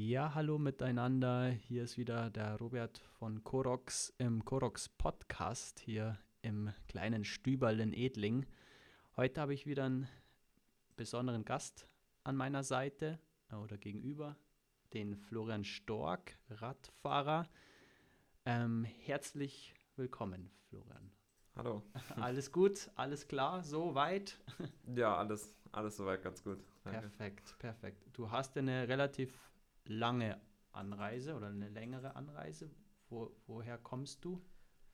Ja, hallo miteinander. Hier ist wieder der Robert von Korox im Korox Podcast hier im kleinen Stüberl in Edling. Heute habe ich wieder einen besonderen Gast an meiner Seite oder gegenüber, den Florian Stork, Radfahrer. Ähm, herzlich willkommen, Florian. Hallo. Alles gut, alles klar, so weit? Ja, alles, alles soweit ganz gut. Danke. Perfekt, perfekt. Du hast eine relativ lange Anreise oder eine längere Anreise. Wo, woher kommst du?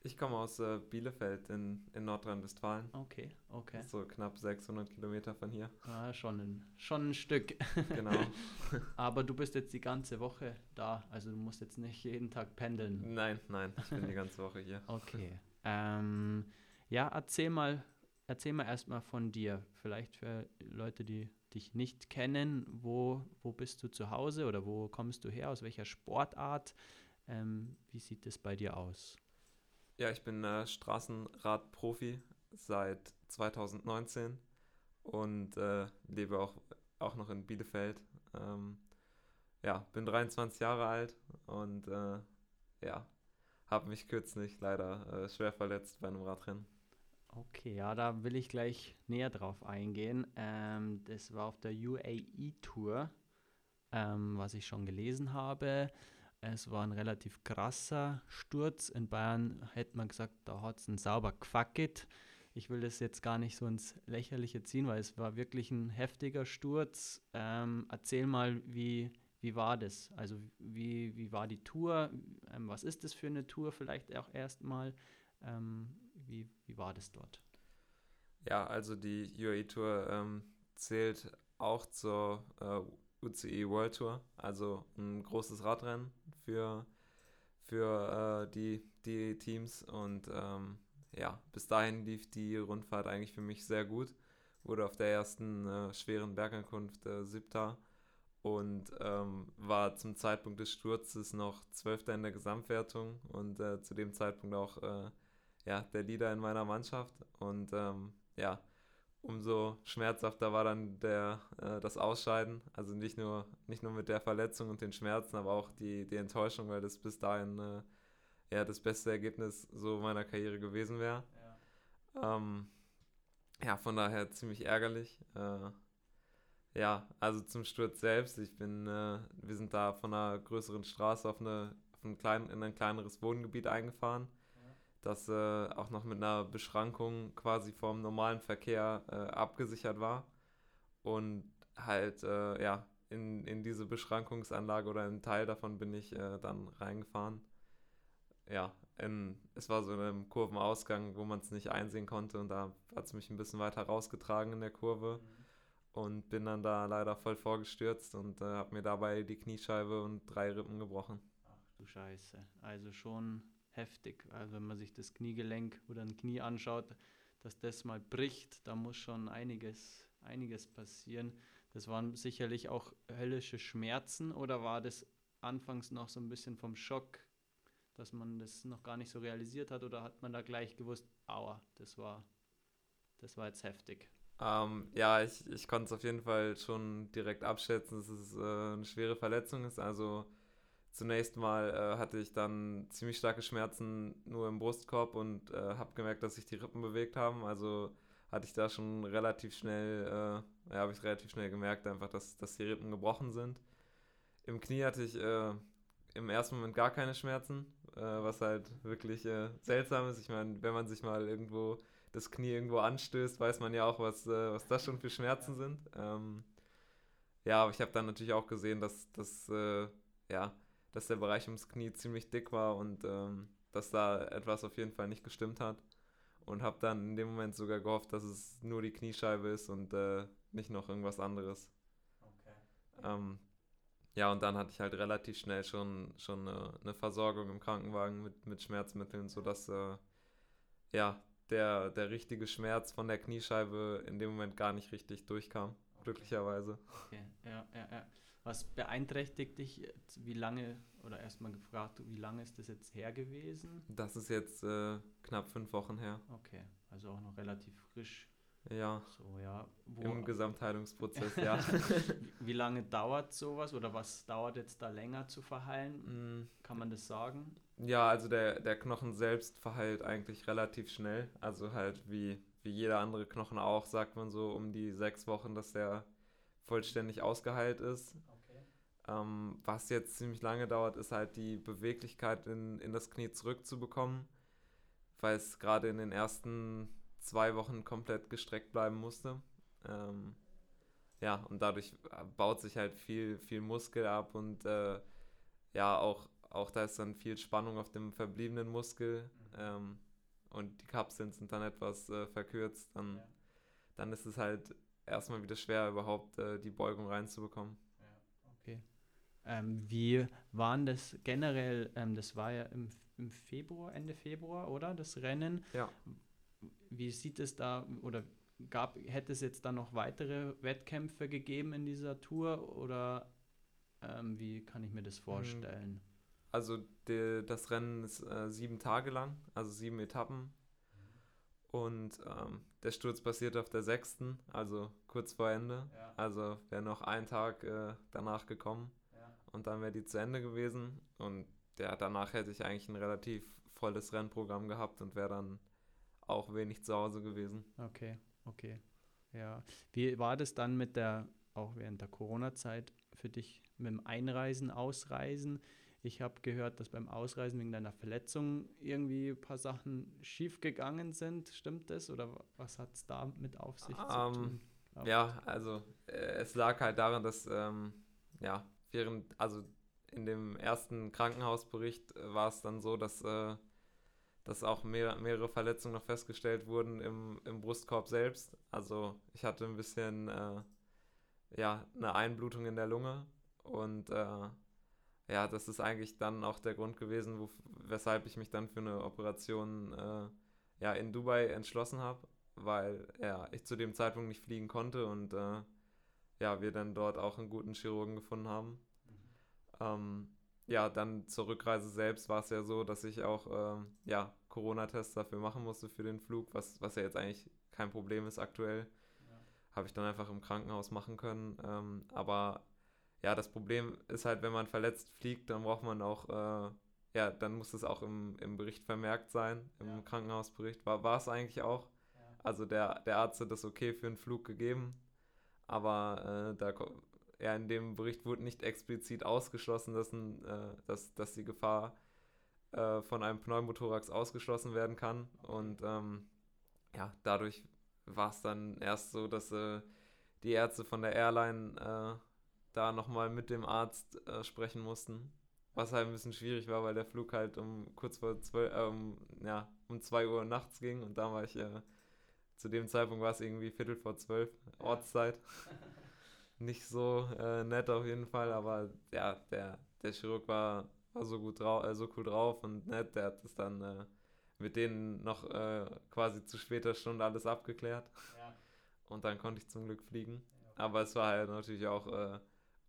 Ich komme aus äh, Bielefeld in, in Nordrhein-Westfalen. Okay, okay. So knapp 600 Kilometer von hier. Ah, schon, ein, schon ein Stück. Genau. Aber du bist jetzt die ganze Woche da, also du musst jetzt nicht jeden Tag pendeln. Nein, nein, ich bin die ganze Woche hier. Okay. Ähm, ja, erzähl mal, erzähl mal erstmal von dir. Vielleicht für Leute, die dich nicht kennen, wo, wo bist du zu Hause oder wo kommst du her, aus welcher Sportart? Ähm, wie sieht es bei dir aus? Ja, ich bin äh, Straßenradprofi seit 2019 und äh, lebe auch, auch noch in Bielefeld. Ähm, ja, bin 23 Jahre alt und äh, ja, habe mich kürzlich leider äh, schwer verletzt bei einem Radrennen. Okay, ja, da will ich gleich näher drauf eingehen. Ähm, das war auf der UAE-Tour, ähm, was ich schon gelesen habe. Es war ein relativ krasser Sturz. In Bayern hätte man gesagt, da hat es ein sauber gefackelt. Ich will das jetzt gar nicht so ins Lächerliche ziehen, weil es war wirklich ein heftiger Sturz. Ähm, erzähl mal, wie, wie war das? Also wie, wie war die Tour? Ähm, was ist das für eine Tour vielleicht auch erstmal? Wie, wie war das dort? Ja, also die UAE Tour ähm, zählt auch zur äh, UCI World Tour, also ein großes Radrennen für, für äh, die, die Teams und ähm, ja, bis dahin lief die Rundfahrt eigentlich für mich sehr gut. Wurde auf der ersten äh, schweren Bergankunft äh, siebter und ähm, war zum Zeitpunkt des Sturzes noch Zwölfter in der Gesamtwertung und äh, zu dem Zeitpunkt auch äh, ja, der Leader in meiner Mannschaft. Und ähm, ja, umso schmerzhafter war dann der, äh, das Ausscheiden. Also nicht nur, nicht nur mit der Verletzung und den Schmerzen, aber auch die, die Enttäuschung, weil das bis dahin äh, ja, das beste Ergebnis so meiner Karriere gewesen wäre. Ja. Ähm, ja, von daher ziemlich ärgerlich. Äh, ja, also zum Sturz selbst. Ich bin, äh, wir sind da von einer größeren Straße auf, eine, auf ein klein, in ein kleineres Wohngebiet eingefahren. Das äh, auch noch mit einer Beschränkung quasi vom normalen Verkehr äh, abgesichert war. Und halt, äh, ja, in, in diese Beschränkungsanlage oder einen Teil davon bin ich äh, dann reingefahren. Ja, in, es war so in einem Kurvenausgang, wo man es nicht einsehen konnte und da hat es mich ein bisschen weiter rausgetragen in der Kurve. Mhm und bin dann da leider voll vorgestürzt und äh, habe mir dabei die Kniescheibe und drei Rippen gebrochen. Ach du Scheiße. Also schon heftig. Also wenn man sich das Kniegelenk oder ein Knie anschaut, dass das mal bricht, da muss schon einiges, einiges passieren. Das waren sicherlich auch höllische Schmerzen oder war das anfangs noch so ein bisschen vom Schock, dass man das noch gar nicht so realisiert hat oder hat man da gleich gewusst, aua, das war, das war jetzt heftig? Ähm, ja, ich, ich konnte es auf jeden Fall schon direkt abschätzen, dass es äh, eine schwere Verletzung ist. Also zunächst mal äh, hatte ich dann ziemlich starke Schmerzen nur im Brustkorb und äh, habe gemerkt, dass sich die Rippen bewegt haben. Also hatte ich da schon relativ schnell, äh, ja, habe ich relativ schnell gemerkt, einfach, dass, dass die Rippen gebrochen sind. Im Knie hatte ich äh, im ersten Moment gar keine Schmerzen, äh, was halt wirklich seltsam ist. Ich meine, wenn man sich mal irgendwo das Knie irgendwo anstößt, weiß man ja auch, was, äh, was das schon für Schmerzen sind. Ähm, ja, aber ich habe dann natürlich auch gesehen, dass, äh, ja, dass der Bereich ums Knie ziemlich dick war und ähm, dass da etwas auf jeden Fall nicht gestimmt hat. Und habe dann in dem Moment sogar gehofft, dass es nur die Kniescheibe ist und äh, nicht noch irgendwas anderes. Okay. Ähm, ja, und dann hatte ich halt relativ schnell schon, schon eine, eine Versorgung im Krankenwagen mit, mit Schmerzmitteln, sodass äh, ja, der, der richtige Schmerz von der Kniescheibe in dem Moment gar nicht richtig durchkam, okay. glücklicherweise. Okay, ja, ja, ja. Was beeinträchtigt dich, wie lange, oder erstmal gefragt, wie lange ist das jetzt her gewesen? Das ist jetzt äh, knapp fünf Wochen her. Okay, also auch noch relativ frisch. Ja. So, ja. Wo, Im Gesamtheilungsprozess, ja. Wie lange dauert sowas oder was dauert jetzt da länger zu verheilen? Mm. Kann man das sagen? Ja, also der, der Knochen selbst verheilt eigentlich relativ schnell. Also halt wie, wie jeder andere Knochen auch, sagt man so um die sechs Wochen, dass der vollständig ausgeheilt ist. Ähm, was jetzt ziemlich lange dauert, ist halt die Beweglichkeit in, in das Knie zurückzubekommen, weil es gerade in den ersten zwei Wochen komplett gestreckt bleiben musste. Ähm, ja, und dadurch baut sich halt viel, viel Muskel ab und äh, ja, auch, auch da ist dann viel Spannung auf dem verbliebenen Muskel mhm. ähm, und die Kapseln sind dann etwas äh, verkürzt. Dann, ja. dann ist es halt erstmal wieder schwer, überhaupt äh, die Beugung reinzubekommen. Ähm, wie waren das generell, ähm, das war ja im, im Februar, Ende Februar, oder? Das Rennen. Ja. Wie sieht es da oder gab, hätte es jetzt dann noch weitere Wettkämpfe gegeben in dieser Tour oder ähm, wie kann ich mir das hm. vorstellen? Also die, das Rennen ist äh, sieben Tage lang, also sieben Etappen. Und ähm, der Sturz passiert auf der sechsten, also kurz vor Ende. Ja. Also wäre noch ein Tag äh, danach gekommen. Und dann wäre die zu Ende gewesen. Und ja, danach hätte ich eigentlich ein relativ volles Rennprogramm gehabt und wäre dann auch wenig zu Hause gewesen. Okay, okay. Ja. Wie war das dann mit der, auch während der Corona-Zeit für dich mit dem Einreisen, Ausreisen? Ich habe gehört, dass beim Ausreisen wegen deiner Verletzung irgendwie ein paar Sachen schief gegangen sind. Stimmt das? Oder was hat es da mit auf sich um, zu ähm, tun? Ja, also äh, es lag halt daran, dass ähm, ja, während, also in dem ersten Krankenhausbericht äh, war es dann so, dass äh, dass auch mehr, mehrere Verletzungen noch festgestellt wurden im, im Brustkorb selbst. Also ich hatte ein bisschen äh, ja, eine Einblutung in der Lunge und äh, ja, das ist eigentlich dann auch der Grund gewesen, wo, weshalb ich mich dann für eine Operation äh, ja, in Dubai entschlossen habe, weil ja, ich zu dem Zeitpunkt nicht fliegen konnte und äh, ja, wir dann dort auch einen guten Chirurgen gefunden haben. Ähm, ja, dann zur Rückreise selbst war es ja so, dass ich auch ähm, ja, Corona-Tests dafür machen musste für den Flug, was, was ja jetzt eigentlich kein Problem ist aktuell. Ja. Habe ich dann einfach im Krankenhaus machen können. Ähm, aber ja, das Problem ist halt, wenn man verletzt fliegt, dann braucht man auch, äh, ja, dann muss es auch im, im Bericht vermerkt sein, im ja. Krankenhausbericht. War, war es eigentlich auch. Ja. Also der, der Arzt hat das okay für einen Flug gegeben, aber äh, da ja, in dem Bericht wurde nicht explizit ausgeschlossen, dass, ein, äh, dass, dass die Gefahr äh, von einem Pneumothorax ausgeschlossen werden kann. Und ähm, ja, dadurch war es dann erst so, dass äh, die Ärzte von der Airline äh, da nochmal mit dem Arzt äh, sprechen mussten. Was halt ein bisschen schwierig war, weil der Flug halt um kurz vor zwölf, ähm, ja, um zwei Uhr nachts ging und da war ich, äh, zu dem Zeitpunkt war es irgendwie Viertel vor zwölf, Ortszeit. nicht so äh, nett auf jeden Fall, aber ja, der, der Chirurg war, war so gut drauf, äh, so cool drauf und nett, der hat es dann äh, mit denen noch äh, quasi zu später Stunde alles abgeklärt. Ja. Und dann konnte ich zum Glück fliegen. Aber es war halt natürlich auch äh,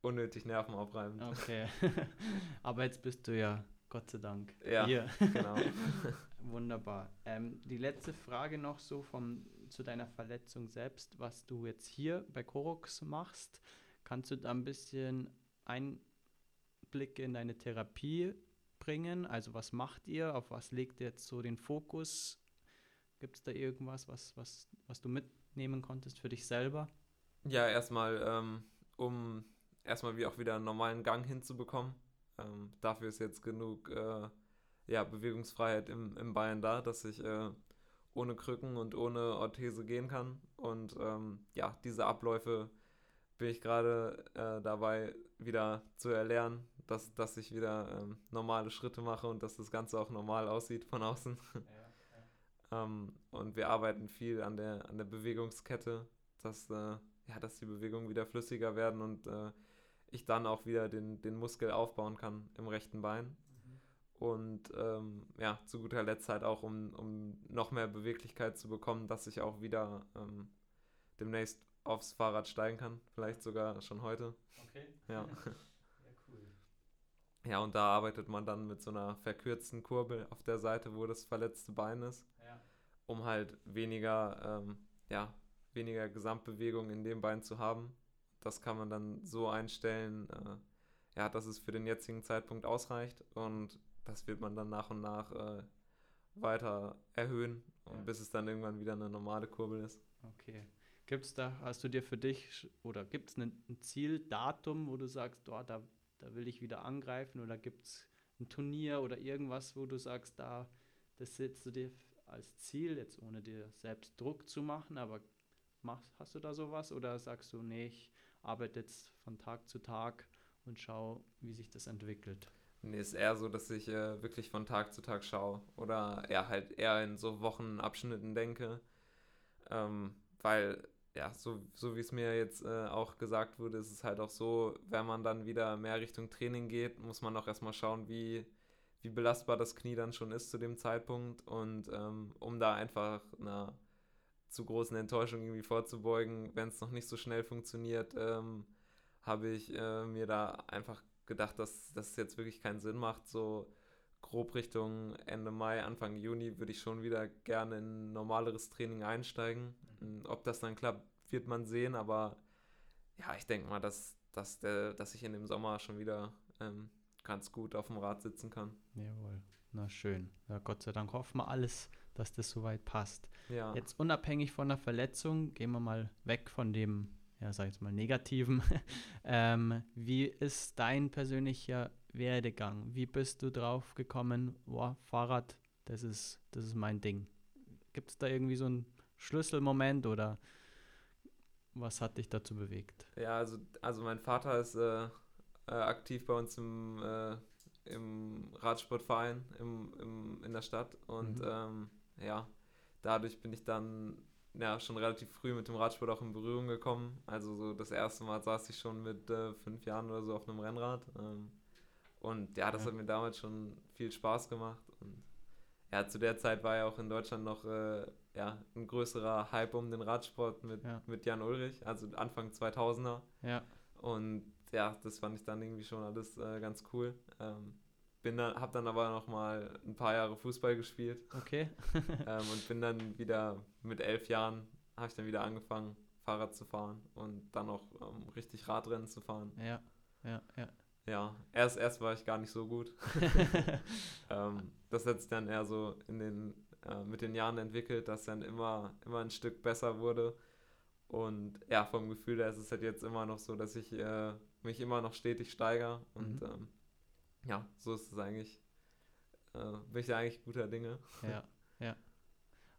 unnötig nervenaufreibend. Okay. aber jetzt bist du ja, Gott sei Dank, ja, hier. genau. Wunderbar. Ähm, die letzte Frage noch so vom zu deiner Verletzung selbst, was du jetzt hier bei Korox machst. Kannst du da ein bisschen Einblicke in deine Therapie bringen? Also was macht ihr? Auf was legt ihr jetzt so den Fokus? Gibt es da irgendwas, was, was, was du mitnehmen konntest für dich selber? Ja, erstmal, ähm, um erstmal wie auch wieder einen normalen Gang hinzubekommen. Ähm, dafür ist jetzt genug äh, ja, Bewegungsfreiheit im, im Bein da, dass ich äh, ohne Krücken und ohne Orthese gehen kann. Und ähm, ja, diese Abläufe bin ich gerade äh, dabei wieder zu erlernen, dass, dass ich wieder ähm, normale Schritte mache und dass das Ganze auch normal aussieht von außen. Ja, ja. ähm, und wir arbeiten viel an der, an der Bewegungskette, dass, äh, ja, dass die Bewegungen wieder flüssiger werden und äh, ich dann auch wieder den, den Muskel aufbauen kann im rechten Bein. Und ähm, ja, zu guter Letzt halt auch, um, um noch mehr Beweglichkeit zu bekommen, dass ich auch wieder ähm, demnächst aufs Fahrrad steigen kann. Vielleicht sogar schon heute. Okay. Ja. ja, cool. Ja, und da arbeitet man dann mit so einer verkürzten Kurbel auf der Seite, wo das verletzte Bein ist, ja. um halt weniger, ähm, ja, weniger Gesamtbewegung in dem Bein zu haben. Das kann man dann so einstellen, äh, ja, dass es für den jetzigen Zeitpunkt ausreicht und das wird man dann nach und nach äh, weiter erhöhen, ja. bis es dann irgendwann wieder eine normale Kurbel ist. Okay. Gibt es da, hast du dir für dich oder gibt es ein, Zieldatum, wo du sagst, oh, da, da will ich wieder angreifen oder gibt es ein Turnier oder irgendwas, wo du sagst, da, das setzt du dir als Ziel, jetzt ohne dir selbst Druck zu machen, aber machst, hast du da sowas oder sagst du, nee, ich arbeite jetzt von Tag zu Tag und schau, wie sich das entwickelt? Nee, ist eher so, dass ich äh, wirklich von Tag zu Tag schaue oder ja, halt eher in so Wochenabschnitten denke, ähm, weil ja, so, so wie es mir jetzt äh, auch gesagt wurde, ist es halt auch so, wenn man dann wieder mehr Richtung Training geht, muss man auch erstmal schauen, wie, wie belastbar das Knie dann schon ist zu dem Zeitpunkt und ähm, um da einfach einer zu großen Enttäuschung irgendwie vorzubeugen, wenn es noch nicht so schnell funktioniert, ähm, habe ich äh, mir da einfach gedacht, dass das jetzt wirklich keinen Sinn macht, so grob Richtung Ende Mai, Anfang Juni würde ich schon wieder gerne in normaleres Training einsteigen. Mhm. Ob das dann klappt, wird man sehen, aber ja, ich denke mal, dass, dass, der, dass ich in dem Sommer schon wieder ähm, ganz gut auf dem Rad sitzen kann. Jawohl, na schön. Ja, Gott sei Dank hoffen wir alles, dass das soweit passt. Ja. Jetzt unabhängig von der Verletzung, gehen wir mal weg von dem, ja, sag ich jetzt mal, negativen. ähm, wie ist dein persönlicher Werdegang? Wie bist du drauf gekommen, boah, Fahrrad, das ist, das ist mein Ding? Gibt es da irgendwie so einen Schlüsselmoment oder was hat dich dazu bewegt? Ja, also, also mein Vater ist äh, äh, aktiv bei uns im, äh, im Radsportverein im, im, in der Stadt und mhm. ähm, ja, dadurch bin ich dann ja, schon relativ früh mit dem Radsport auch in Berührung gekommen. Also so das erste Mal saß ich schon mit äh, fünf Jahren oder so auf einem Rennrad. Ähm, und ja, das ja. hat mir damals schon viel Spaß gemacht. Und ja, zu der Zeit war ja auch in Deutschland noch äh, ja, ein größerer Hype um den Radsport mit, ja. mit Jan Ulrich, also Anfang 2000er. Ja. Und ja, das fand ich dann irgendwie schon alles äh, ganz cool. Ähm, bin dann, habe dann aber noch mal ein paar Jahre Fußball gespielt. Okay. ähm, und bin dann wieder mit elf Jahren habe ich dann wieder angefangen Fahrrad zu fahren und dann auch ähm, richtig Radrennen zu fahren. Ja, ja, ja. Ja, erst, erst war ich gar nicht so gut. ähm, das hat sich dann eher so in den, äh, mit den Jahren entwickelt, dass dann immer, immer ein Stück besser wurde. Und ja, vom Gefühl her ist es halt jetzt immer noch so, dass ich äh, mich immer noch stetig steigere. Und mhm. ähm, ja, so ist es eigentlich. Äh, bin ich da eigentlich guter Dinge. Ja, ja.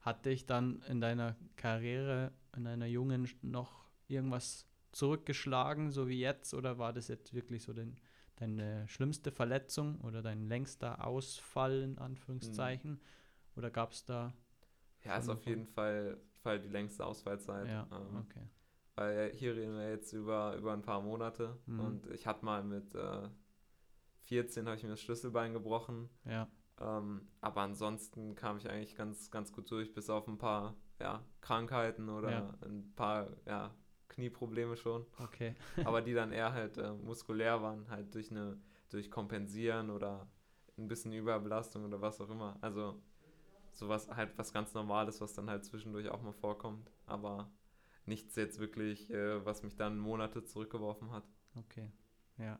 Hat dich dann in deiner Karriere, in deiner jungen noch irgendwas zurückgeschlagen, so wie jetzt? Oder war das jetzt wirklich so den, deine schlimmste Verletzung oder dein längster Ausfall in Anführungszeichen? Mhm. Oder gab es da. Ja, ist auf jeden Fall, Fall die längste Ausfallzeit. Ja, ähm, okay. Weil hier reden wir jetzt über, über ein paar Monate mhm. und ich hatte mal mit äh, 14 habe ich mir das Schlüsselbein gebrochen. Ja. Ähm, aber ansonsten kam ich eigentlich ganz, ganz gut durch, bis auf ein paar ja, Krankheiten oder ja. ein paar ja, Knieprobleme schon. Okay. aber die dann eher halt äh, muskulär waren, halt durch eine, durch Kompensieren oder ein bisschen Überbelastung oder was auch immer. Also sowas halt was ganz Normales, was dann halt zwischendurch auch mal vorkommt. Aber nichts jetzt wirklich, äh, was mich dann Monate zurückgeworfen hat. Okay, ja.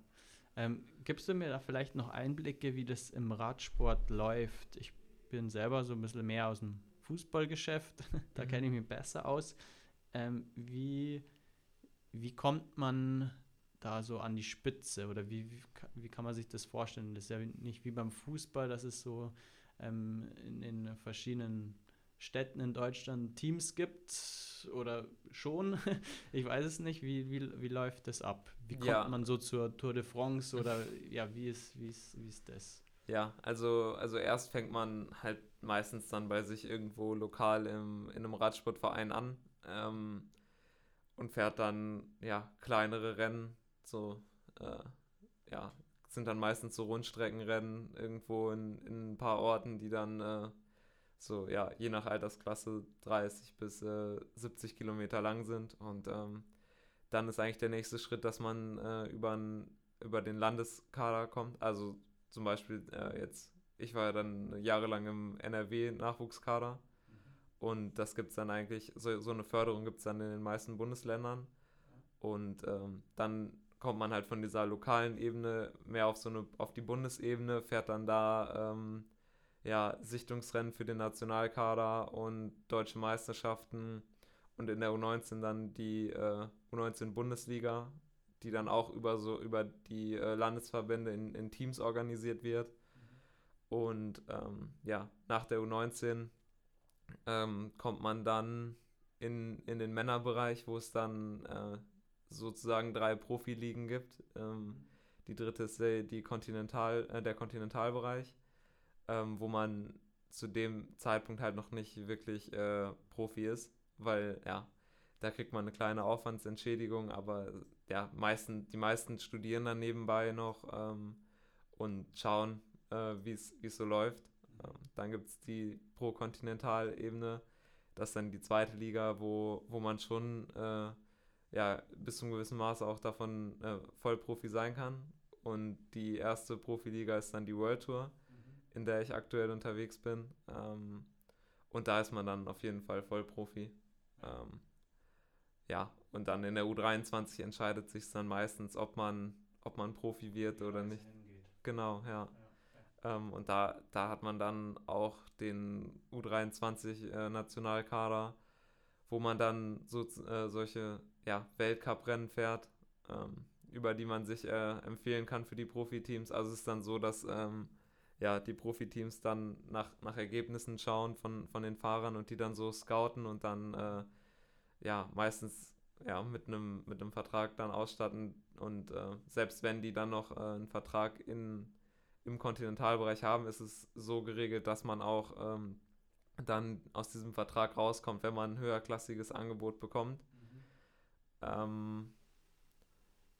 Ähm, gibst du mir da vielleicht noch Einblicke, wie das im Radsport läuft? Ich bin selber so ein bisschen mehr aus dem Fußballgeschäft, da mhm. kenne ich mich besser aus. Ähm, wie, wie kommt man da so an die Spitze oder wie, wie, wie, kann man sich das vorstellen? Das ist ja nicht wie beim Fußball, dass es so ähm, in, in verschiedenen Städten in Deutschland Teams gibt oder schon. Ich weiß es nicht. Wie, wie, wie läuft das ab? Wie kommt ja. man so zur Tour de France oder ja, wie ist, wie ist, wie ist das? Ja, also, also erst fängt man halt meistens dann bei sich irgendwo lokal im, in einem Radsportverein an ähm, und fährt dann ja kleinere Rennen, so äh, ja, sind dann meistens so Rundstreckenrennen irgendwo in, in ein paar Orten, die dann äh, so, ja, je nach Altersklasse 30 bis äh, 70 Kilometer lang sind. Und ähm, dann ist eigentlich der nächste Schritt, dass man äh, über, über den Landeskader kommt. Also zum Beispiel äh, jetzt, ich war ja dann jahrelang im NRW-Nachwuchskader. Und das gibt es dann eigentlich, so, so eine Förderung gibt es dann in den meisten Bundesländern. Und ähm, dann kommt man halt von dieser lokalen Ebene mehr auf so eine, auf die Bundesebene, fährt dann da ähm, ja, Sichtungsrennen für den Nationalkader und deutsche Meisterschaften und in der U19 dann die äh, U19 Bundesliga, die dann auch über so über die äh, Landesverbände in, in Teams organisiert wird. Und ähm, ja, nach der U19 ähm, kommt man dann in, in den Männerbereich, wo es dann äh, sozusagen drei Profiligen gibt. Ähm, die dritte ist die, Kontinental, äh, der Kontinentalbereich, ähm, wo man zu dem Zeitpunkt halt noch nicht wirklich äh, Profi ist, weil ja, da kriegt man eine kleine Aufwandsentschädigung, aber ja, meisten, die meisten studieren dann nebenbei noch ähm, und schauen, äh, wie es so läuft. Ähm, dann gibt es die Pro-Kontinental-Ebene, das ist dann die zweite Liga, wo, wo man schon äh, ja, bis zum gewissen Maße auch davon äh, Vollprofi sein kann. Und die erste Profiliga ist dann die World Tour. In der ich aktuell unterwegs bin. Ähm, und da ist man dann auf jeden Fall Vollprofi. Ähm, ja, und dann in der U23 entscheidet sich dann meistens, ob man, ob man Profi wird oder nicht. Genau, ja. ja. Ähm, und da, da hat man dann auch den U23-Nationalkader, äh, wo man dann so, äh, solche ja, Weltcup-Rennen fährt, ähm, über die man sich äh, empfehlen kann für die Profiteams. Also es ist dann so, dass ähm, ja, die Profiteams dann nach, nach Ergebnissen schauen von, von den Fahrern und die dann so scouten und dann äh, ja meistens ja, mit einem mit Vertrag dann ausstatten und äh, selbst wenn die dann noch äh, einen Vertrag in, im Kontinentalbereich haben, ist es so geregelt, dass man auch ähm, dann aus diesem Vertrag rauskommt, wenn man ein höherklassiges Angebot bekommt. Mhm. Ähm,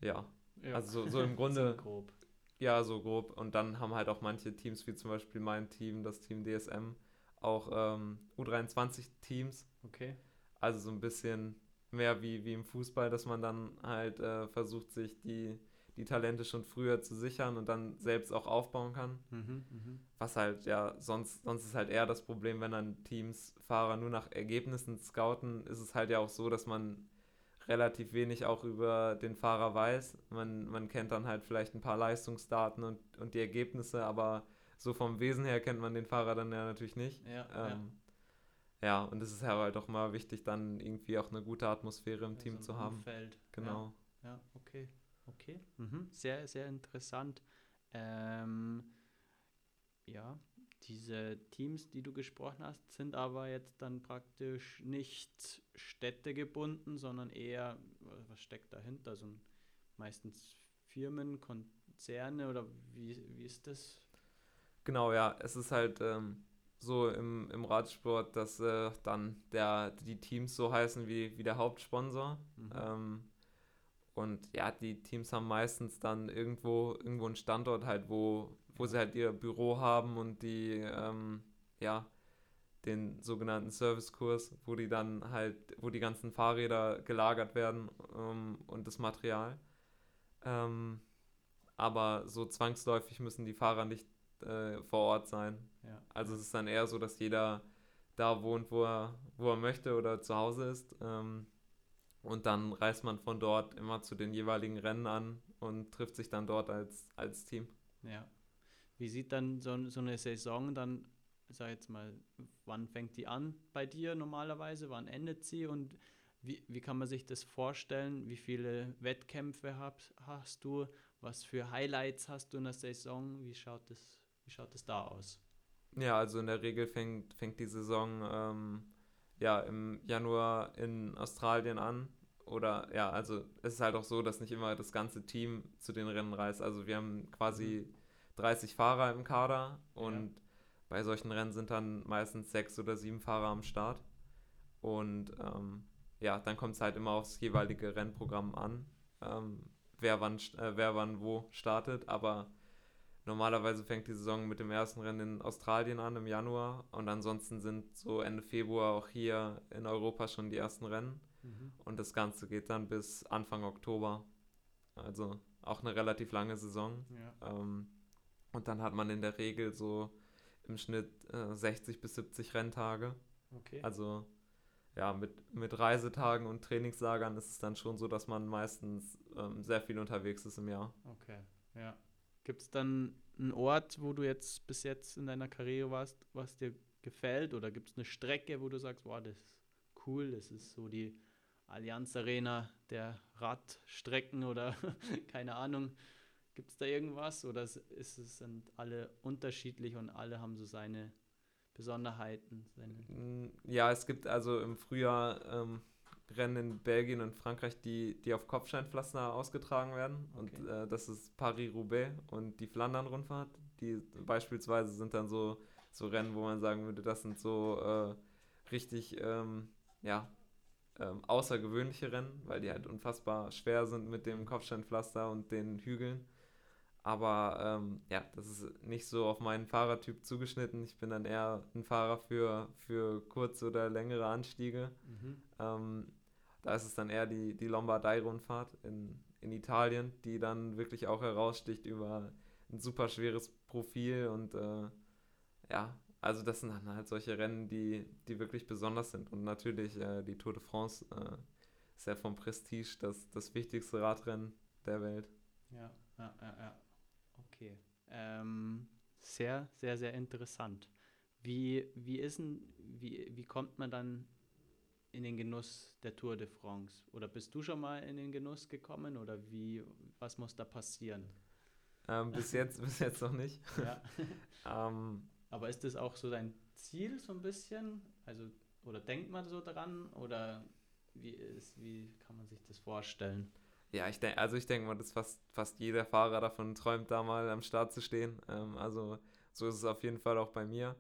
ja. ja. also so, so im Grunde. Ja, so grob. Und dann haben halt auch manche Teams, wie zum Beispiel mein Team, das Team DSM, auch ähm, U23-Teams. Okay. Also so ein bisschen mehr wie, wie im Fußball, dass man dann halt äh, versucht, sich die die Talente schon früher zu sichern und dann selbst auch aufbauen kann. Mhm, mh. Was halt, ja, sonst, sonst ist halt eher das Problem, wenn dann Teams Fahrer nur nach Ergebnissen scouten, ist es halt ja auch so, dass man relativ wenig auch über den Fahrer weiß. Man, man kennt dann halt vielleicht ein paar Leistungsdaten und, und die Ergebnisse, aber so vom Wesen her kennt man den Fahrer dann ja natürlich nicht. Ja, ähm, ja. ja und es ist halt auch mal wichtig, dann irgendwie auch eine gute Atmosphäre im ja, Team zu haben. Umfeld. Genau. Ja, ja okay. Okay, mhm. sehr, sehr interessant. Ähm, ja, diese Teams, die du gesprochen hast, sind aber jetzt dann praktisch nicht städtegebunden, sondern eher, was steckt dahinter? So ein, meistens Firmen, Konzerne oder wie, wie ist das? Genau, ja, es ist halt ähm, so im, im Radsport, dass äh, dann der, die Teams so heißen wie, wie der Hauptsponsor. Mhm. Ähm, und ja, die Teams haben meistens dann irgendwo, irgendwo einen Standort halt, wo, wo sie halt ihr Büro haben und die, ähm, ja, den sogenannten Servicekurs, wo die dann halt, wo die ganzen Fahrräder gelagert werden ähm, und das Material. Ähm, aber so zwangsläufig müssen die Fahrer nicht äh, vor Ort sein. Ja. Also es ist dann eher so, dass jeder da wohnt, wo er, wo er möchte oder zu Hause ist. Ähm, und dann reist man von dort immer zu den jeweiligen Rennen an und trifft sich dann dort als, als Team. Ja. Wie sieht dann so, so eine Saison dann, sag jetzt mal, wann fängt die an bei dir normalerweise? Wann endet sie? Und wie, wie kann man sich das vorstellen? Wie viele Wettkämpfe hab, hast du? Was für Highlights hast du in der Saison? Wie schaut das, wie schaut das da aus? Ja, also in der Regel fängt, fängt die Saison ähm, ja, im Januar in Australien an oder ja, also es ist halt auch so, dass nicht immer das ganze Team zu den Rennen reist. Also wir haben quasi mhm. 30 Fahrer im Kader und ja. bei solchen Rennen sind dann meistens sechs oder sieben Fahrer am Start. Und ähm, ja, dann kommt es halt immer aufs jeweilige Rennprogramm an, ähm, wer, wann, äh, wer wann wo startet. Aber normalerweise fängt die Saison mit dem ersten Rennen in Australien an im Januar und ansonsten sind so Ende Februar auch hier in Europa schon die ersten Rennen. Mhm. Und das Ganze geht dann bis Anfang Oktober. Also auch eine relativ lange Saison. Ja. Ähm, und dann hat man in der Regel so im Schnitt äh, 60 bis 70 Renntage. Okay. Also ja, mit, mit Reisetagen und Trainingslagern ist es dann schon so, dass man meistens ähm, sehr viel unterwegs ist im Jahr. Okay, ja. Gibt es dann einen Ort, wo du jetzt bis jetzt in deiner Karriere warst, was dir gefällt? Oder gibt es eine Strecke, wo du sagst, wow, das ist cool, das ist so die Allianz Arena der Radstrecken oder keine Ahnung. Gibt es da irgendwas oder ist es, sind alle unterschiedlich und alle haben so seine Besonderheiten? Seine ja, es gibt also im Frühjahr ähm, Rennen in Belgien und Frankreich, die, die auf Kopfsteinpflaster ausgetragen werden. Okay. Und äh, das ist Paris-Roubaix und die Flandern-Rundfahrt. Die beispielsweise sind dann so, so Rennen, wo man sagen würde, das sind so äh, richtig ähm, ja, ähm, außergewöhnliche Rennen, weil die halt unfassbar schwer sind mit dem Kopfsteinpflaster und den Hügeln. Aber ähm, ja, das ist nicht so auf meinen Fahrertyp zugeschnitten. Ich bin dann eher ein Fahrer für, für kurze oder längere Anstiege. Mhm. Ähm, da ist es dann eher die, die Lombardei-Rundfahrt in, in Italien, die dann wirklich auch heraussticht über ein super schweres Profil und äh, ja, also das sind dann halt solche Rennen, die, die wirklich besonders sind. Und natürlich äh, die Tour de France äh, ist ja vom Prestige das, das wichtigste Radrennen der Welt. Ja, ja, ja, ja. Ähm, sehr, sehr, sehr interessant. Wie, wie ist denn, wie, wie kommt man dann in den Genuss der Tour de France? Oder bist du schon mal in den Genuss gekommen oder wie, was muss da passieren? Ähm, bis jetzt, bis jetzt noch nicht. Ja. ähm, Aber ist das auch so dein Ziel so ein bisschen? Also, oder denkt man so daran? Oder wie, ist, wie kann man sich das vorstellen? Ja, ich denke, also ich denke mal, dass fast, fast jeder Fahrer davon träumt, da mal am Start zu stehen. Ähm, also so ist es auf jeden Fall auch bei mir.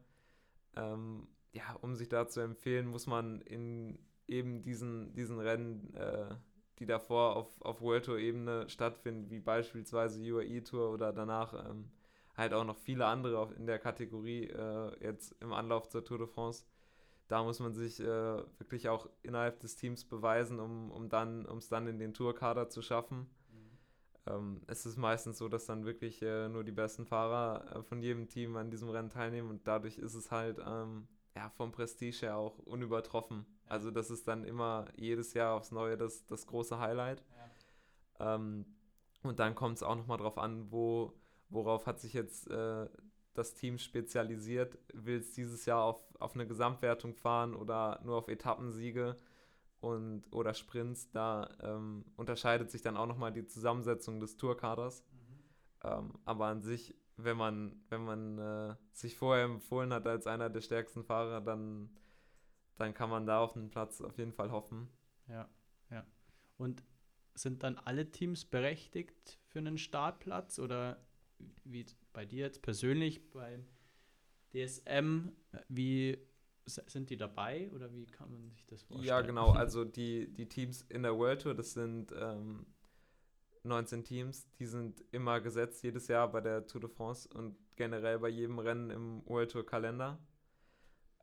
Ähm, ja, um sich da zu empfehlen, muss man in eben diesen, diesen Rennen, äh, die davor auf, auf World Tour-Ebene stattfinden, wie beispielsweise UAE Tour oder danach ähm, halt auch noch viele andere in der Kategorie äh, jetzt im Anlauf zur Tour de France, da muss man sich äh, wirklich auch innerhalb des Teams beweisen, um, um dann, um es dann in den Tourkader zu schaffen. Mhm. Ähm, es ist meistens so, dass dann wirklich äh, nur die besten Fahrer äh, von jedem Team an diesem Rennen teilnehmen und dadurch ist es halt ähm, ja, vom Prestige her auch unübertroffen. Ja. Also das ist dann immer jedes Jahr aufs Neue das, das große Highlight. Ja. Ähm, und dann kommt es auch nochmal drauf an, wo, worauf hat sich jetzt äh, das Team spezialisiert, will es dieses Jahr auf, auf eine Gesamtwertung fahren oder nur auf Etappensiege und oder Sprints, da ähm, unterscheidet sich dann auch nochmal die Zusammensetzung des Tourkaders. Mhm. Ähm, aber an sich, wenn man, wenn man äh, sich vorher empfohlen hat als einer der stärksten Fahrer, dann, dann kann man da auf einen Platz auf jeden Fall hoffen. Ja, ja. Und sind dann alle Teams berechtigt für einen Startplatz oder wie bei dir jetzt persönlich beim DSM, wie sind die dabei oder wie kann man sich das vorstellen? Ja, genau. Also die, die Teams in der World Tour, das sind ähm, 19 Teams, die sind immer gesetzt jedes Jahr bei der Tour de France und generell bei jedem Rennen im World Tour Kalender.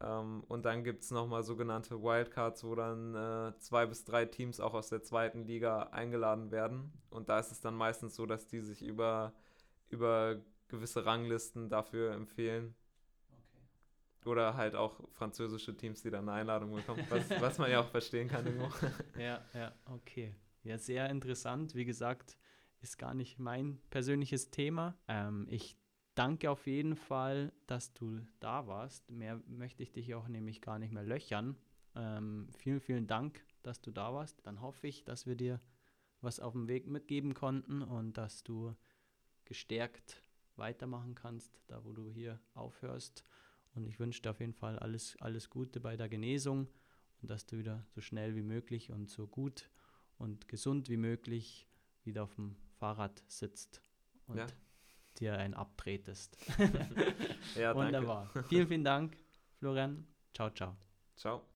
Ähm, und dann gibt es nochmal sogenannte Wildcards, wo dann äh, zwei bis drei Teams auch aus der zweiten Liga eingeladen werden. Und da ist es dann meistens so, dass die sich über über gewisse Ranglisten dafür empfehlen. Okay. Oder halt auch französische Teams, die dann eine Einladung bekommen, was, was man ja auch verstehen kann irgendwo. Ja, ja, okay. Ja, sehr interessant. Wie gesagt, ist gar nicht mein persönliches Thema. Ähm, ich danke auf jeden Fall, dass du da warst. Mehr möchte ich dich auch nämlich gar nicht mehr löchern. Ähm, vielen, vielen Dank, dass du da warst. Dann hoffe ich, dass wir dir was auf dem Weg mitgeben konnten und dass du gestärkt weitermachen kannst, da wo du hier aufhörst. Und ich wünsche dir auf jeden Fall alles, alles Gute bei der Genesung und dass du wieder so schnell wie möglich und so gut und gesund wie möglich wieder auf dem Fahrrad sitzt und ja. dir ein abtretest. ja, Wunderbar. Vielen, vielen Dank, Florian. Ciao, ciao. Ciao.